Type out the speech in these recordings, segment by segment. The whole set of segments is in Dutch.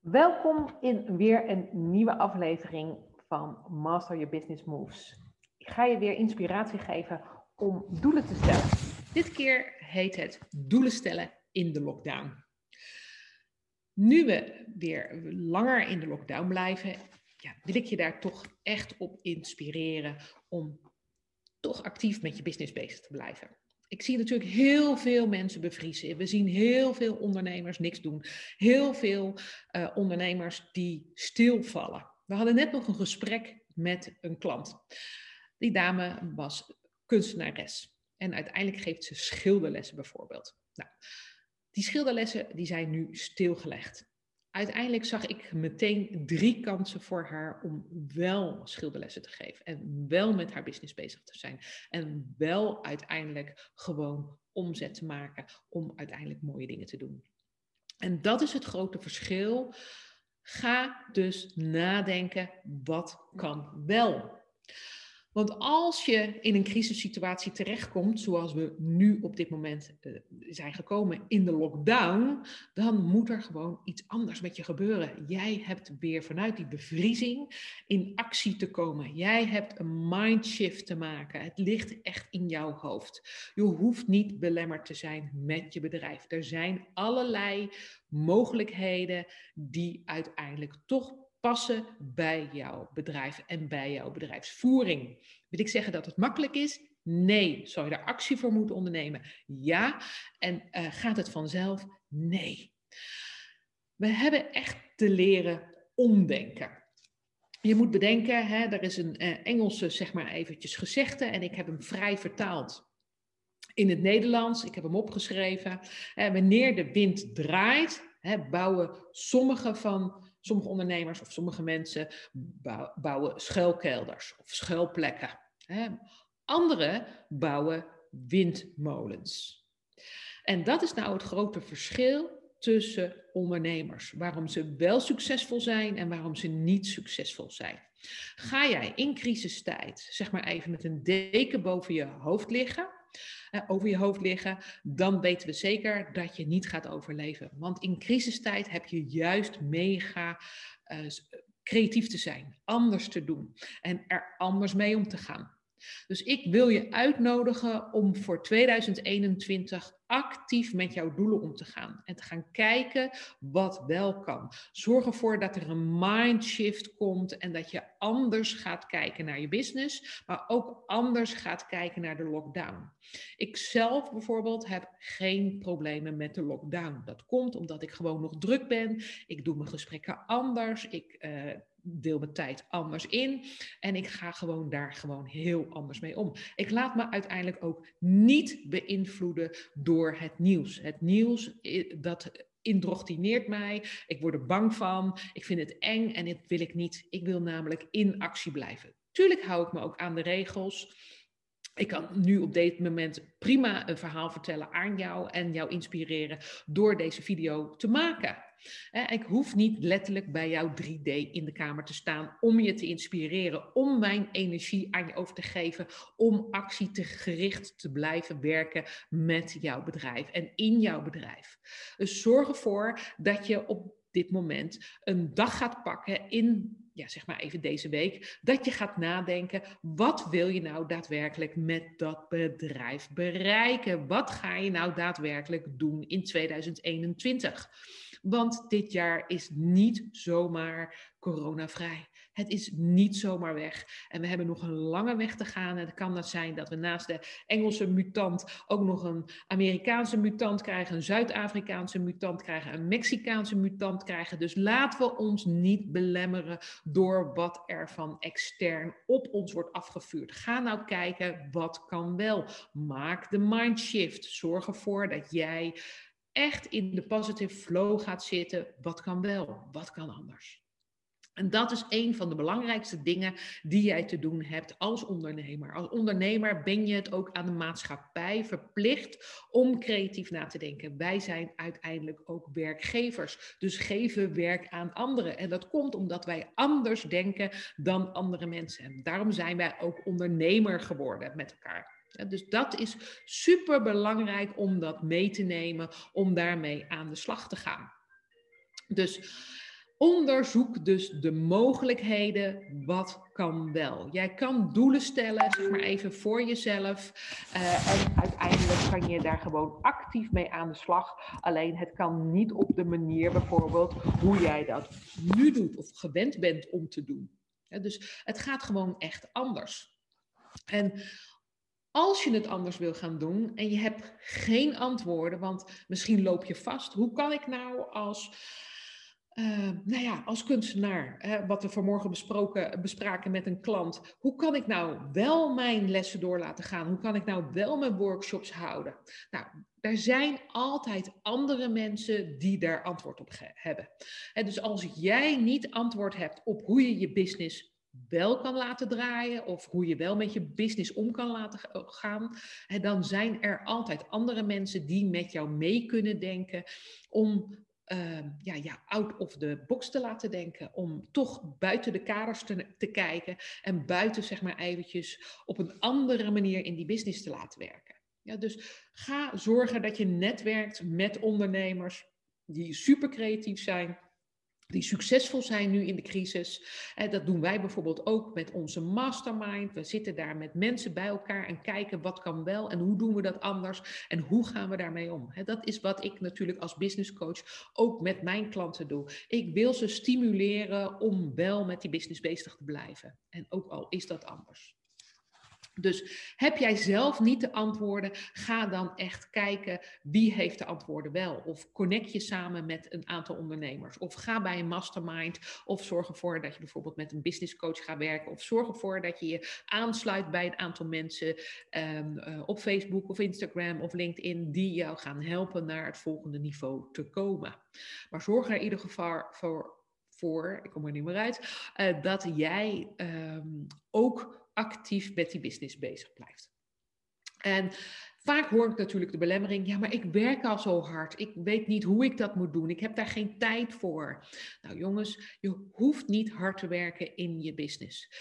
Welkom in weer een nieuwe aflevering van Master Your Business Moves. Ik ga je weer inspiratie geven om doelen te stellen. Dit keer heet het doelen stellen in de lockdown. Nu we weer langer in de lockdown blijven, ja, wil ik je daar toch echt op inspireren om toch actief met je business bezig te blijven ik zie natuurlijk heel veel mensen bevriezen. We zien heel veel ondernemers niks doen. Heel veel uh, ondernemers die stilvallen. We hadden net nog een gesprek met een klant. Die dame was kunstenares. En uiteindelijk geeft ze schilderlessen bijvoorbeeld. Nou, die schilderlessen die zijn nu stilgelegd uiteindelijk zag ik meteen drie kansen voor haar om wel schilderlessen te geven. En wel met haar business bezig te zijn. En wel uiteindelijk gewoon omzet te maken om uiteindelijk mooie dingen te doen. En dat is het grote verschil. Ga dus nadenken, wat kan wel? Want als je in een crisissituatie terechtkomt, zoals we nu op dit moment uh, zijn gekomen in de lockdown, dan moet er gewoon iets anders met je gebeuren. Jij hebt weer vanuit die bevriezing in actie te komen. Jij hebt een mindshift te maken. Het ligt echt in jouw hoofd. Je hoeft niet belemmerd te zijn met je bedrijf. Er zijn allerlei mogelijkheden die uiteindelijk toch passen bij jouw bedrijf en bij jouw bedrijfsvoering. Wil ik zeggen dat het makkelijk is? Nee. Zou je daar actie voor moeten ondernemen? Ja. En uh, gaat het vanzelf? Nee. We hebben echt te leren omdenken. Je moet bedenken, hè, er is een uh, Engelse, zeg maar eventjes gezegde, en ik heb hem vrij vertaald in het Nederlands. Ik heb hem opgeschreven. Uh, wanneer de wind draait, hè, bouwen sommige van Sommige ondernemers of sommige mensen bouwen schuilkelders of schuilplekken. Anderen bouwen windmolens. En dat is nou het grote verschil tussen ondernemers. Waarom ze wel succesvol zijn en waarom ze niet succesvol zijn. Ga jij in crisistijd, zeg maar even met een deken boven je hoofd liggen, over je hoofd liggen, dan weten we zeker dat je niet gaat overleven. Want in crisistijd heb je juist mega uh, creatief te zijn, anders te doen en er anders mee om te gaan. Dus ik wil je uitnodigen om voor 2021 actief met jouw doelen om te gaan en te gaan kijken wat wel kan. Zorg ervoor dat er een mindshift komt en dat je anders gaat kijken naar je business, maar ook anders gaat kijken naar de lockdown. Ik zelf bijvoorbeeld heb geen problemen met de lockdown. Dat komt omdat ik gewoon nog druk ben. Ik doe mijn gesprekken anders. Ik uh, deel mijn tijd anders in. En ik ga gewoon daar gewoon heel anders mee om. Ik laat me uiteindelijk ook niet beïnvloeden door het nieuws. Het nieuws, dat indoctrineert mij. Ik word er bang van. Ik vind het eng en dit wil ik niet. Ik wil namelijk in actie blijven. Tuurlijk hou ik me ook aan de regels. Ik kan nu op dit moment prima een verhaal vertellen aan jou en jou inspireren door deze video te maken. Ik hoef niet letterlijk bij jou 3D in de kamer te staan om je te inspireren, om mijn energie aan je over te geven, om actie te gericht te blijven werken met jouw bedrijf en in jouw bedrijf. Dus zorg ervoor dat je op dit moment een dag gaat pakken in, ja, zeg maar even deze week, dat je gaat nadenken, wat wil je nou daadwerkelijk met dat bedrijf bereiken? Wat ga je nou daadwerkelijk doen in 2021? Want dit jaar is niet zomaar coronavrij. Het is niet zomaar weg. En we hebben nog een lange weg te gaan. En het kan dat zijn dat we naast de Engelse mutant ook nog een Amerikaanse mutant krijgen, een Zuid-Afrikaanse mutant krijgen, een Mexicaanse mutant krijgen. Dus laten we ons niet belemmeren door wat er van extern op ons wordt afgevuurd. Ga nou kijken wat kan wel. Maak de mindshift. Zorg ervoor dat jij echt in de positive flow gaat zitten. Wat kan wel? Wat kan anders? En dat is een van de belangrijkste dingen die jij te doen hebt als ondernemer. Als ondernemer ben je het ook aan de maatschappij verplicht om creatief na te denken. Wij zijn uiteindelijk ook werkgevers, dus geven werk aan anderen. En dat komt omdat wij anders denken dan andere mensen. En daarom zijn wij ook ondernemer geworden met elkaar. Dus dat is super belangrijk om dat mee te nemen, om daarmee aan de slag te gaan. Dus onderzoek dus de mogelijkheden. Wat kan wel? Jij kan doelen stellen, zeg maar even voor jezelf. Uh, en uiteindelijk kan je daar gewoon actief mee aan de slag. Alleen het kan niet op de manier bijvoorbeeld hoe jij dat nu doet of gewend bent om te doen. dus het gaat gewoon echt anders. En als je het anders wil gaan doen en je hebt geen antwoorden, want misschien loop je vast. Hoe kan ik nou als uh, nou ja, als kunstenaar, hè, wat we vanmorgen besproken, bespraken met een klant, hoe kan ik nou wel mijn lessen door laten gaan? Hoe kan ik nou wel mijn workshops houden? Nou, er zijn altijd andere mensen die daar antwoord op hebben. En dus als jij niet antwoord hebt op hoe je je business wel kan laten draaien of hoe je wel met je business om kan laten gaan, dan zijn er altijd andere mensen die met jou mee kunnen denken om uh, ja, ja, out of the box te laten denken. Om toch buiten de kaders te, te kijken en buiten zeg maar eventjes op een andere manier in die business te laten werken. Ja, dus ga zorgen dat je netwerkt met ondernemers die super creatief zijn, die succesvol zijn nu in de crisis. Dat doen wij bijvoorbeeld ook met onze mastermind. We zitten daar met mensen bij elkaar en kijken wat kan wel en hoe doen we dat anders en hoe gaan we daarmee om. Dat is wat ik natuurlijk als business coach ook met mijn klanten doe. Ik wil ze stimuleren om wel met die business bezig te blijven. En ook al is dat anders. Dus heb jij zelf niet de antwoorden, ga dan echt kijken wie heeft de antwoorden wel. Of connect je samen met een aantal ondernemers. Of ga bij een mastermind. Of zorg ervoor dat je bijvoorbeeld met een business coach gaat werken. Of zorg ervoor dat je je aansluit bij een aantal mensen um, uh, op Facebook of Instagram of LinkedIn die jou gaan helpen naar het volgende niveau te komen. Maar zorg er in ieder geval voor, voor ik kom er niet meer uit, uh, dat jij um, ook actief met die business bezig blijft. En vaak hoor ik natuurlijk de belemmering, ja, maar ik werk al zo hard. Ik weet niet hoe ik dat moet doen. Ik heb daar geen tijd voor. Nou jongens, je hoeft niet hard te werken in je business.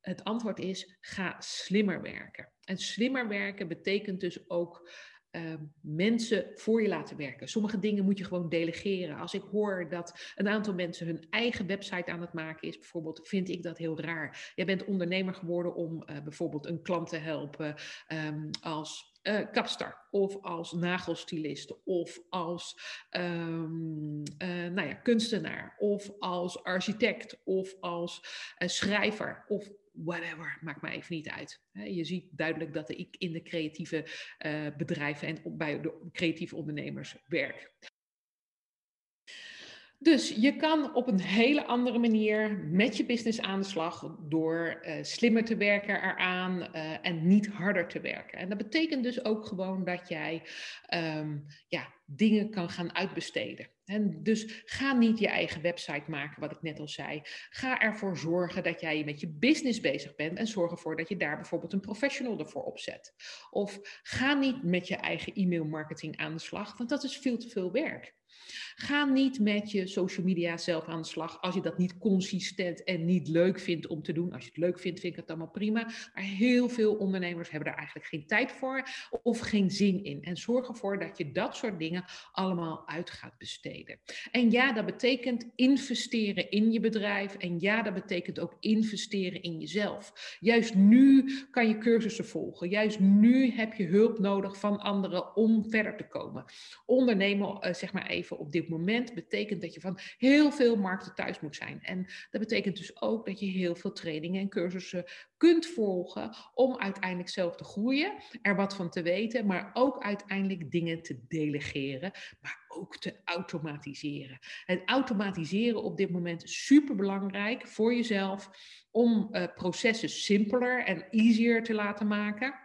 Het antwoord is, ga slimmer werken. En slimmer werken betekent dus ook uh, mensen voor je laten werken. Sommige dingen moet je gewoon delegeren. Als ik hoor dat een aantal mensen hun eigen website aan het maken is, bijvoorbeeld, vind ik dat heel raar. Jij bent ondernemer geworden om uh, bijvoorbeeld een klant te helpen um, als uh, kapstar of als nagelstilist of als um, uh, nou ja, kunstenaar of als architect of als schrijver of whatever, maakt me even niet uit. Je ziet duidelijk dat ik in de creatieve uh, bedrijven en bij de creatieve ondernemers werk. Dus je kan op een hele andere manier met je business aan de slag door uh, slimmer te werken eraan uh, en niet harder te werken. En dat betekent dus ook gewoon dat jij um, ja, dingen kan gaan uitbesteden. En dus ga niet je eigen website maken, wat ik net al zei. Ga ervoor zorgen dat jij met je business bezig bent en zorg ervoor dat je daar bijvoorbeeld een professional ervoor opzet. Of ga niet met je eigen e-mail marketing aan de slag, want dat is veel te veel werk. Ga niet met je social media zelf aan de slag als je dat niet consistent en niet leuk vindt om te doen. Als je het leuk vindt, vind ik het allemaal prima. Maar heel veel ondernemers hebben daar eigenlijk geen tijd voor of geen zin in. En zorg ervoor dat je dat soort dingen allemaal uit gaat besteden. En ja, dat betekent investeren in je bedrijf. En ja, dat betekent ook investeren in jezelf. Juist nu kan je cursussen volgen. Juist nu heb je hulp nodig van anderen om verder te komen. Ondernemen, eh, zeg maar even op dit moment betekent dat je van heel veel markten thuis moet zijn. En dat betekent dus ook dat je heel veel trainingen en cursussen kunt volgen om uiteindelijk zelf te groeien, er wat van te weten, maar ook uiteindelijk dingen te delegeren, maar ook te automatiseren. Het automatiseren op dit moment is super belangrijk voor jezelf om uh, processen simpeler en easier te laten maken.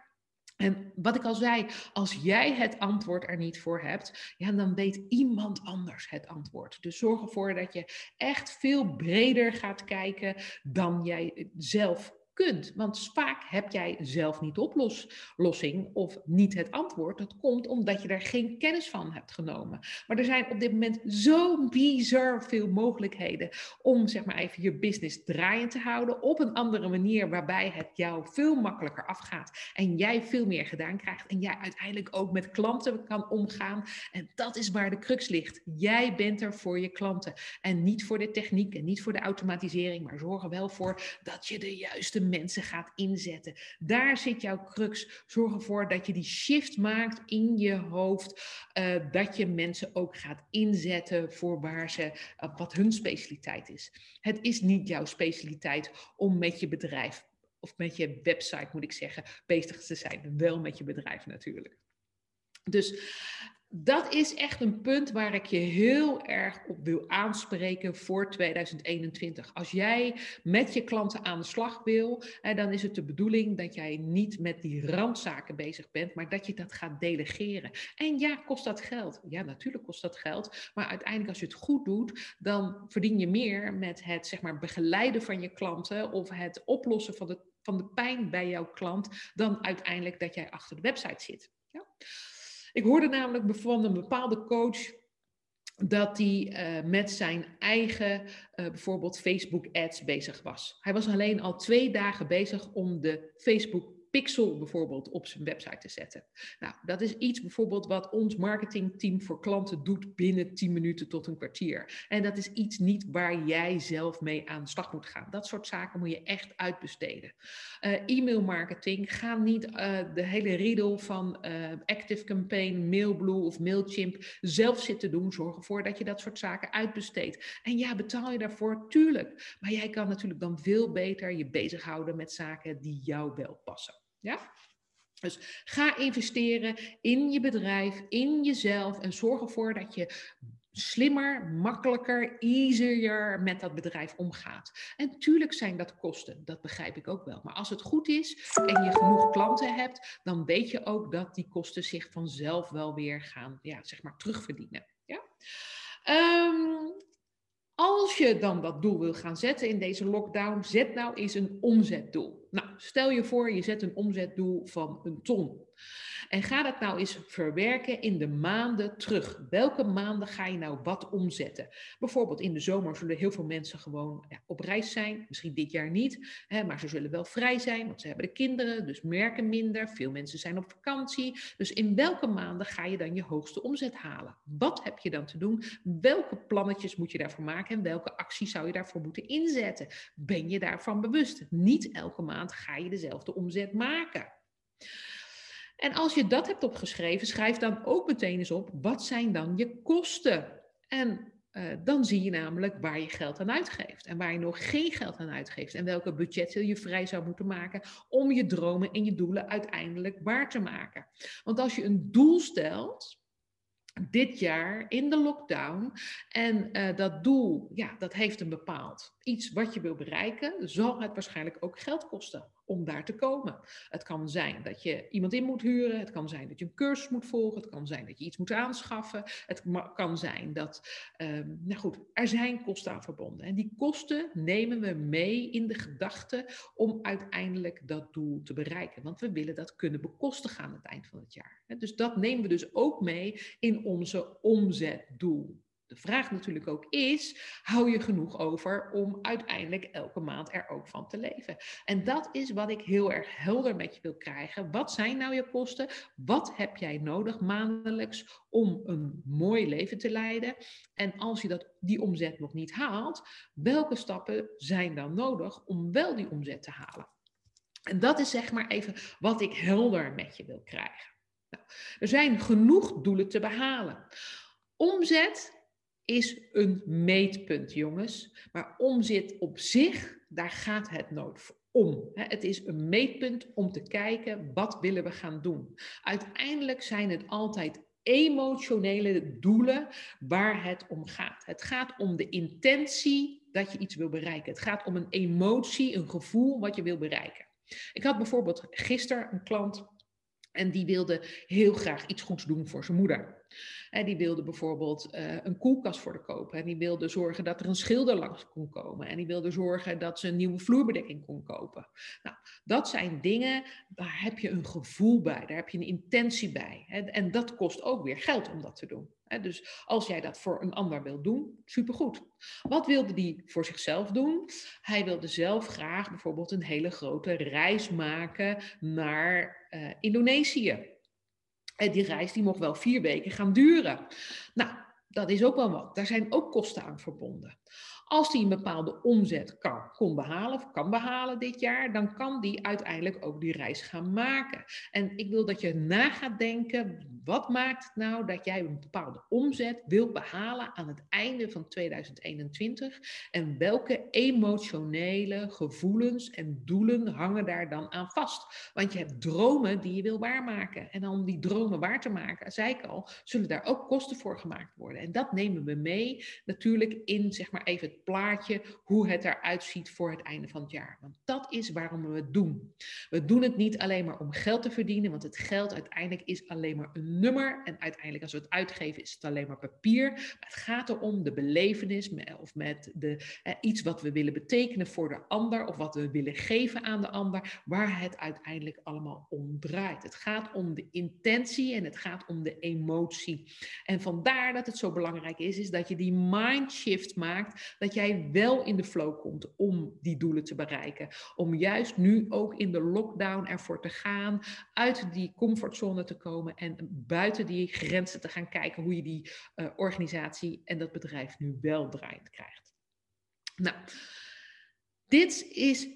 En wat ik al zei, als jij het antwoord er niet voor hebt, ja, dan weet iemand anders het antwoord. Dus zorg ervoor dat je echt veel breder gaat kijken dan jij zelf kunt. Want vaak heb jij zelf niet de oplossing of niet het antwoord. Dat komt omdat je er geen kennis van hebt genomen. Maar er zijn op dit moment zo bizar veel mogelijkheden om zeg maar even je business draaiend te houden op een andere manier waarbij het jou veel makkelijker afgaat en jij veel meer gedaan krijgt en jij uiteindelijk ook met klanten kan omgaan. En dat is waar de crux ligt. Jij bent er voor je klanten en niet voor de techniek en niet voor de automatisering, maar zorg er wel voor dat je de juiste mensen gaat inzetten. Daar zit jouw crux. Zorg ervoor dat je die shift maakt in je hoofd, uh, dat je mensen ook gaat inzetten voor waar ze, uh, wat hun specialiteit is. Het is niet jouw specialiteit om met je bedrijf of met je website moet ik zeggen, bezig te zijn. Wel met je bedrijf natuurlijk. Dus dat is echt een punt waar ik je heel erg op wil aanspreken voor 2021. Als jij met je klanten aan de slag wil, dan is het de bedoeling dat jij niet met die randzaken bezig bent, maar dat je dat gaat delegeren. En ja, kost dat geld? Ja, natuurlijk kost dat geld. Maar uiteindelijk, als je het goed doet, dan verdien je meer met het zeg maar, begeleiden van je klanten of het oplossen van de, van de pijn bij jouw klant, dan uiteindelijk dat jij achter de website zit. Ja? Ik hoorde namelijk van een bepaalde coach dat hij uh, met zijn eigen uh, bijvoorbeeld Facebook ads bezig was. Hij was alleen al twee dagen bezig om de Facebook pixel bijvoorbeeld op zijn website te zetten. Nou, dat is iets bijvoorbeeld wat ons marketingteam voor klanten doet binnen 10 minuten tot een kwartier. En dat is iets niet waar jij zelf mee aan slag moet gaan. Dat soort zaken moet je echt uitbesteden. Uh, e-mail marketing, ga niet uh, de hele riedel van uh, Active Campaign, Mailblue of Mailchimp zelf zitten doen. Zorg ervoor dat je dat soort zaken uitbesteedt. En ja, betaal je daarvoor? Tuurlijk. Maar jij kan natuurlijk dan veel beter je bezighouden met zaken die jou wel passen. Ja? Dus ga investeren in je bedrijf, in jezelf en zorg ervoor dat je slimmer, makkelijker, easier met dat bedrijf omgaat. En natuurlijk zijn dat kosten, dat begrijp ik ook wel. Maar als het goed is en je genoeg klanten hebt, dan weet je ook dat die kosten zich vanzelf wel weer gaan, ja, zeg maar, terugverdienen. Ja? Um, als je dan dat doel wil gaan zetten in deze lockdown, zet nou eens een omzetdoel. Nou, stel je voor, je zet een omzetdoel van een ton. En ga dat nou eens verwerken in de maanden terug. Welke maanden ga je nou wat omzetten? Bijvoorbeeld in de zomer zullen heel veel mensen gewoon ja, op reis zijn. Misschien dit jaar niet, hè, maar ze zullen wel vrij zijn, want ze hebben de kinderen, dus merken minder. Veel mensen zijn op vakantie. Dus in welke maanden ga je dan je hoogste omzet halen? Wat heb je dan te doen? Welke plannetjes moet je daarvoor maken en welke acties zou je daarvoor moeten inzetten? Ben je daarvan bewust? Niet elke maand ga je dezelfde omzet maken. En als je dat hebt opgeschreven, schrijf dan ook meteen eens op, wat zijn dan je kosten? En uh, dan zie je namelijk waar je geld aan uitgeeft en waar je nog geen geld aan uitgeeft en welke budgetten je vrij zou moeten maken om je dromen en je doelen uiteindelijk waar te maken. Want als je een doel stelt, dit jaar in de lockdown. En uh, dat doel, ja, dat heeft een bepaald iets wat je wil bereiken, zal het waarschijnlijk ook geld kosten om daar te komen. Het kan zijn dat je iemand in moet huren, het kan zijn dat je een cursus moet volgen, het kan zijn dat je iets moet aanschaffen, het kan zijn dat, um, nou goed, er zijn kosten aan verbonden. En die kosten nemen we mee in de gedachte om uiteindelijk dat doel te bereiken. Want we willen dat kunnen bekostigen aan het eind van het jaar. Dus dat nemen we dus ook mee in onze omzetdoel de vraag natuurlijk ook is, hou je genoeg over om uiteindelijk elke maand er ook van te leven? En dat is wat ik heel erg helder met je wil krijgen. Wat zijn nou je kosten? Wat heb jij nodig maandelijks om een mooi leven te leiden? En als je dat, die omzet nog niet haalt, welke stappen zijn dan nodig om wel die omzet te halen? En dat is zeg maar even wat ik helder met je wil krijgen. Nou, er zijn genoeg doelen te behalen. Omzet is een meetpunt, jongens. Maar omzet op zich, daar gaat het nooit om. Het is een meetpunt om te kijken, wat willen we gaan doen? Uiteindelijk zijn het altijd emotionele doelen waar het om gaat. Het gaat om de intentie dat je iets wil bereiken. Het gaat om een emotie, een gevoel wat je wil bereiken. Ik had bijvoorbeeld gisteren een klant En die wilde heel graag iets goeds doen voor zijn moeder. En die wilde bijvoorbeeld uh, een koelkast voor de kopen. En die wilde zorgen dat er een schilder langs kon komen. En die wilde zorgen dat ze een nieuwe vloerbedekking kon kopen. Nou, dat zijn dingen, daar heb je een gevoel bij. Daar heb je een intentie bij. En dat kost ook weer geld om dat te doen. Dus als jij dat voor een ander wilt doen, supergoed. Wat wilde die voor zichzelf doen? Hij wilde zelf graag bijvoorbeeld een hele grote reis maken naar uh, Indonesië. Die reis die mocht wel vier weken gaan duren. Nou, dat is ook wel wat. Daar zijn ook kosten aan verbonden. Als die een bepaalde omzet kan, kon behalen of kan behalen dit jaar, dan kan die uiteindelijk ook die reis gaan maken. En ik wil dat je na gaat denken, wat maakt het nou dat jij een bepaalde omzet wil behalen aan het einde van 2021? En welke emotionele gevoelens en doelen hangen daar dan aan vast? Want je hebt dromen die je wil waarmaken. En om die dromen waar te maken, zei ik al, zullen daar ook kosten voor gemaakt worden. En dat nemen we mee natuurlijk in, zeg maar even plaatje hoe het eruit ziet voor het einde van het jaar. Want dat is waarom we het doen. We doen het niet alleen maar om geld te verdienen, want het geld uiteindelijk is alleen maar een nummer. En uiteindelijk als we het uitgeven is het alleen maar papier. Het gaat erom de belevenis of met de, eh, iets wat we willen betekenen voor de ander of wat we willen geven aan de ander, waar het uiteindelijk allemaal om draait. Het gaat om de intentie en het gaat om de emotie. En vandaar dat het zo belangrijk is, is dat je die mindshift maakt, dat jij wel in de flow komt om die doelen te bereiken. Om juist nu ook in de lockdown ervoor te gaan, uit die comfortzone te komen en buiten die grenzen te gaan kijken hoe je die uh, organisatie en dat bedrijf nu wel draaiend krijgt. Nou, dit is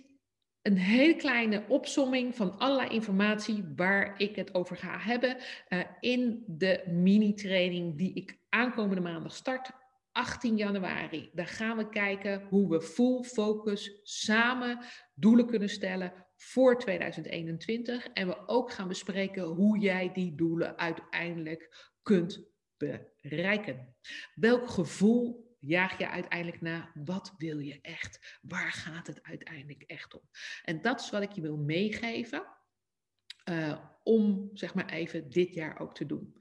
een hele kleine opsomming van allerlei informatie waar ik het over ga hebben uh, in de mini-training die ik aankomende maandag start 18 januari, daar gaan we kijken hoe we full focus samen doelen kunnen stellen voor 2021. En we ook gaan bespreken hoe jij die doelen uiteindelijk kunt bereiken. Welk gevoel jaag je uiteindelijk na? Wat wil je echt? Waar gaat het uiteindelijk echt om? En dat is wat ik je wil meegeven. Uh, om zeg maar even dit jaar ook te doen.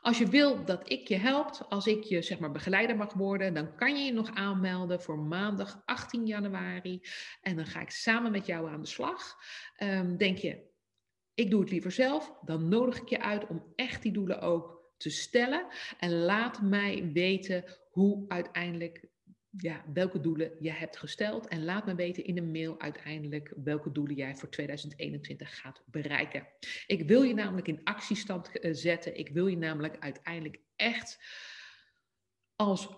Als je wil dat ik je help, als ik je zeg maar begeleider mag worden, dan kan je je nog aanmelden voor maandag 18 januari. En dan ga ik samen met jou aan de slag. Um, denk je, ik doe het liever zelf, dan nodig ik je uit om echt die doelen ook te stellen. En laat mij weten hoe uiteindelijk ja, welke doelen je hebt gesteld. En laat me weten in een mail uiteindelijk welke doelen jij voor 2021 gaat bereiken. Ik wil je namelijk in actiestand eh, zetten. Ik wil je namelijk uiteindelijk echt als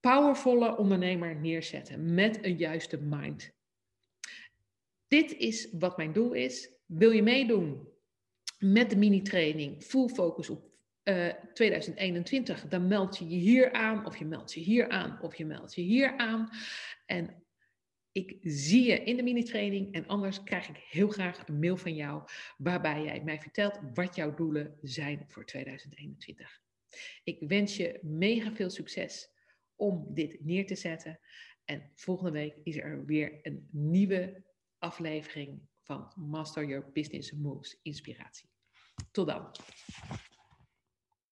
powervolle ondernemer neerzetten met een juiste mind. Dit is wat mijn doel is. Wil je meedoen met de mini-training Full Focus op 2021, eh, dan meld je je hier aan, of je meldt je hier aan, of je meldt je hier aan. En ik zie je in de mini-training en anders krijg ik heel graag een mail van jou waarbij jij mij vertelt wat jouw doelen zijn voor 2021. Ik wens je mega veel succes om dit neer te zetten. En volgende week is er weer een nieuwe aflevering van Master Your Business Moves Inspiratie. Tot dan.